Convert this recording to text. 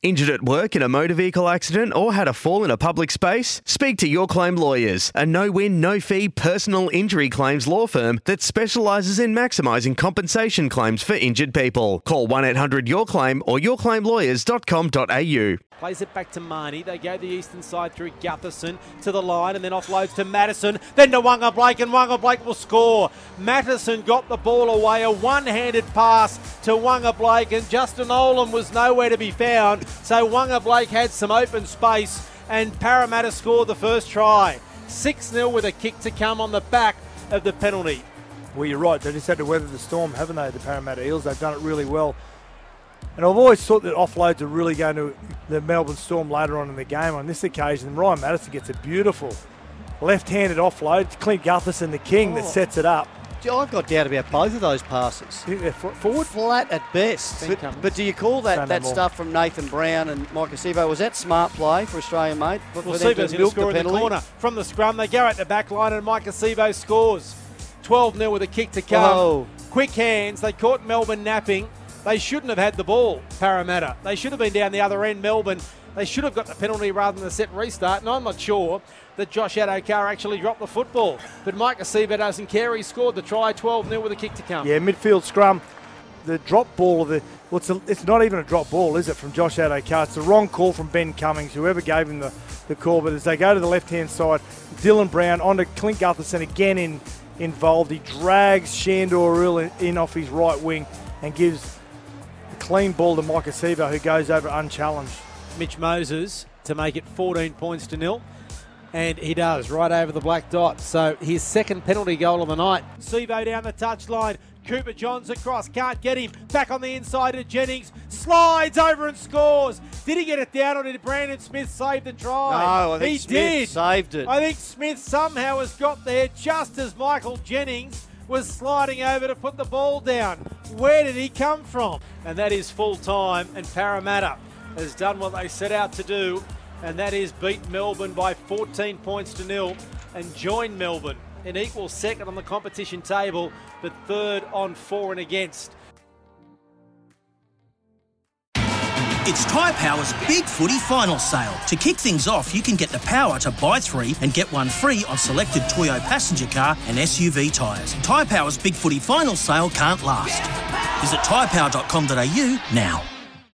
Injured at work in a motor vehicle accident or had a fall in a public space? Speak to Your Claim Lawyers, a no win, no fee personal injury claims law firm that specialises in maximising compensation claims for injured people. Call 1 800 Your Claim or yourclaimlawyers.com.au. Plays it back to Mahoney. They go the eastern side through Gutherson to the line and then offloads to Matterson. Then to Waqa Blake and Waqa Blake will score. Matterson got the ball away. A one handed pass to Waqa Blake and Justin Olam was nowhere to be found. So Waqa Blake had some open space and Parramatta scored the first try. 6 0 with a kick to come on the back of the penalty. Well, you're right. They just had to weather the storm, haven't they, the Parramatta Eels? They've done it really well. And I've always thought that offloads are really going to the Melbourne Storm later on in the game. On this occasion, Ryan Matterson gets a beautiful left-handed offload. Clint Gutherson, the king, that Oh. sets it up. Gee, I've got doubt about both of those passes. You think they're fo- forward? Flat at best. But, but do you call Say no that, that stuff from Nathan Brown and Maika Sivo? Was that smart play for Australian, mate? For, Well, for them Sivo's to going to milk score in the corner from the scrum. They go out the back line and Maika Sivo scores. 12 0 with a kick to come. Whoa. Quick hands. They caught Melbourne napping. They shouldn't have had the ball, Parramatta. They should have been down the other end, Melbourne. They should have got the penalty rather than the set restart. And I'm not sure that Josh Addo-Carr actually dropped the football. But Maika Sivo doesn't care. He scored the try 12 0 with a kick to come. Yeah, midfield scrum. The drop ball of the well, it's, a, it's not even a drop ball, is it, from Josh Addo-Carr? It's the wrong call from Ben Cummins, whoever gave him the, the call. But as they go to the left-hand side, Dylan Brown onto Clint Gutherson again in involved. He drags Shandor in, in off his right wing and gives a clean ball to Maika Sivo, who goes over unchallenged. Mitch Moses to make it 14 points to nil. And he does, right over the black dot. So his second penalty goal of the night. Sivo down the touchline. Cooper Johns across, can't get him. Back on the inside to Jennings. Slides over and scores. Did he get it down or did Brandon Smith save the try? No, I think he Smith did. saved it. I think Smith somehow has got there just as Michael Jennings was sliding over to put the ball down. Where did he come from? And that is full time, and Parramatta has done what they set out to do, and that is beat Melbourne by 14 points to nil and join Melbourne in equal second on the competition table, but third on for and against. It's Tyre Power's Big Footy Final Sale. To kick things off, you can get the power to buy three and get one free on selected Toyo passenger car and SUV tyres. Tyre Power's Big Footy Final Sale can't last. Visit tyrepower.com.au now.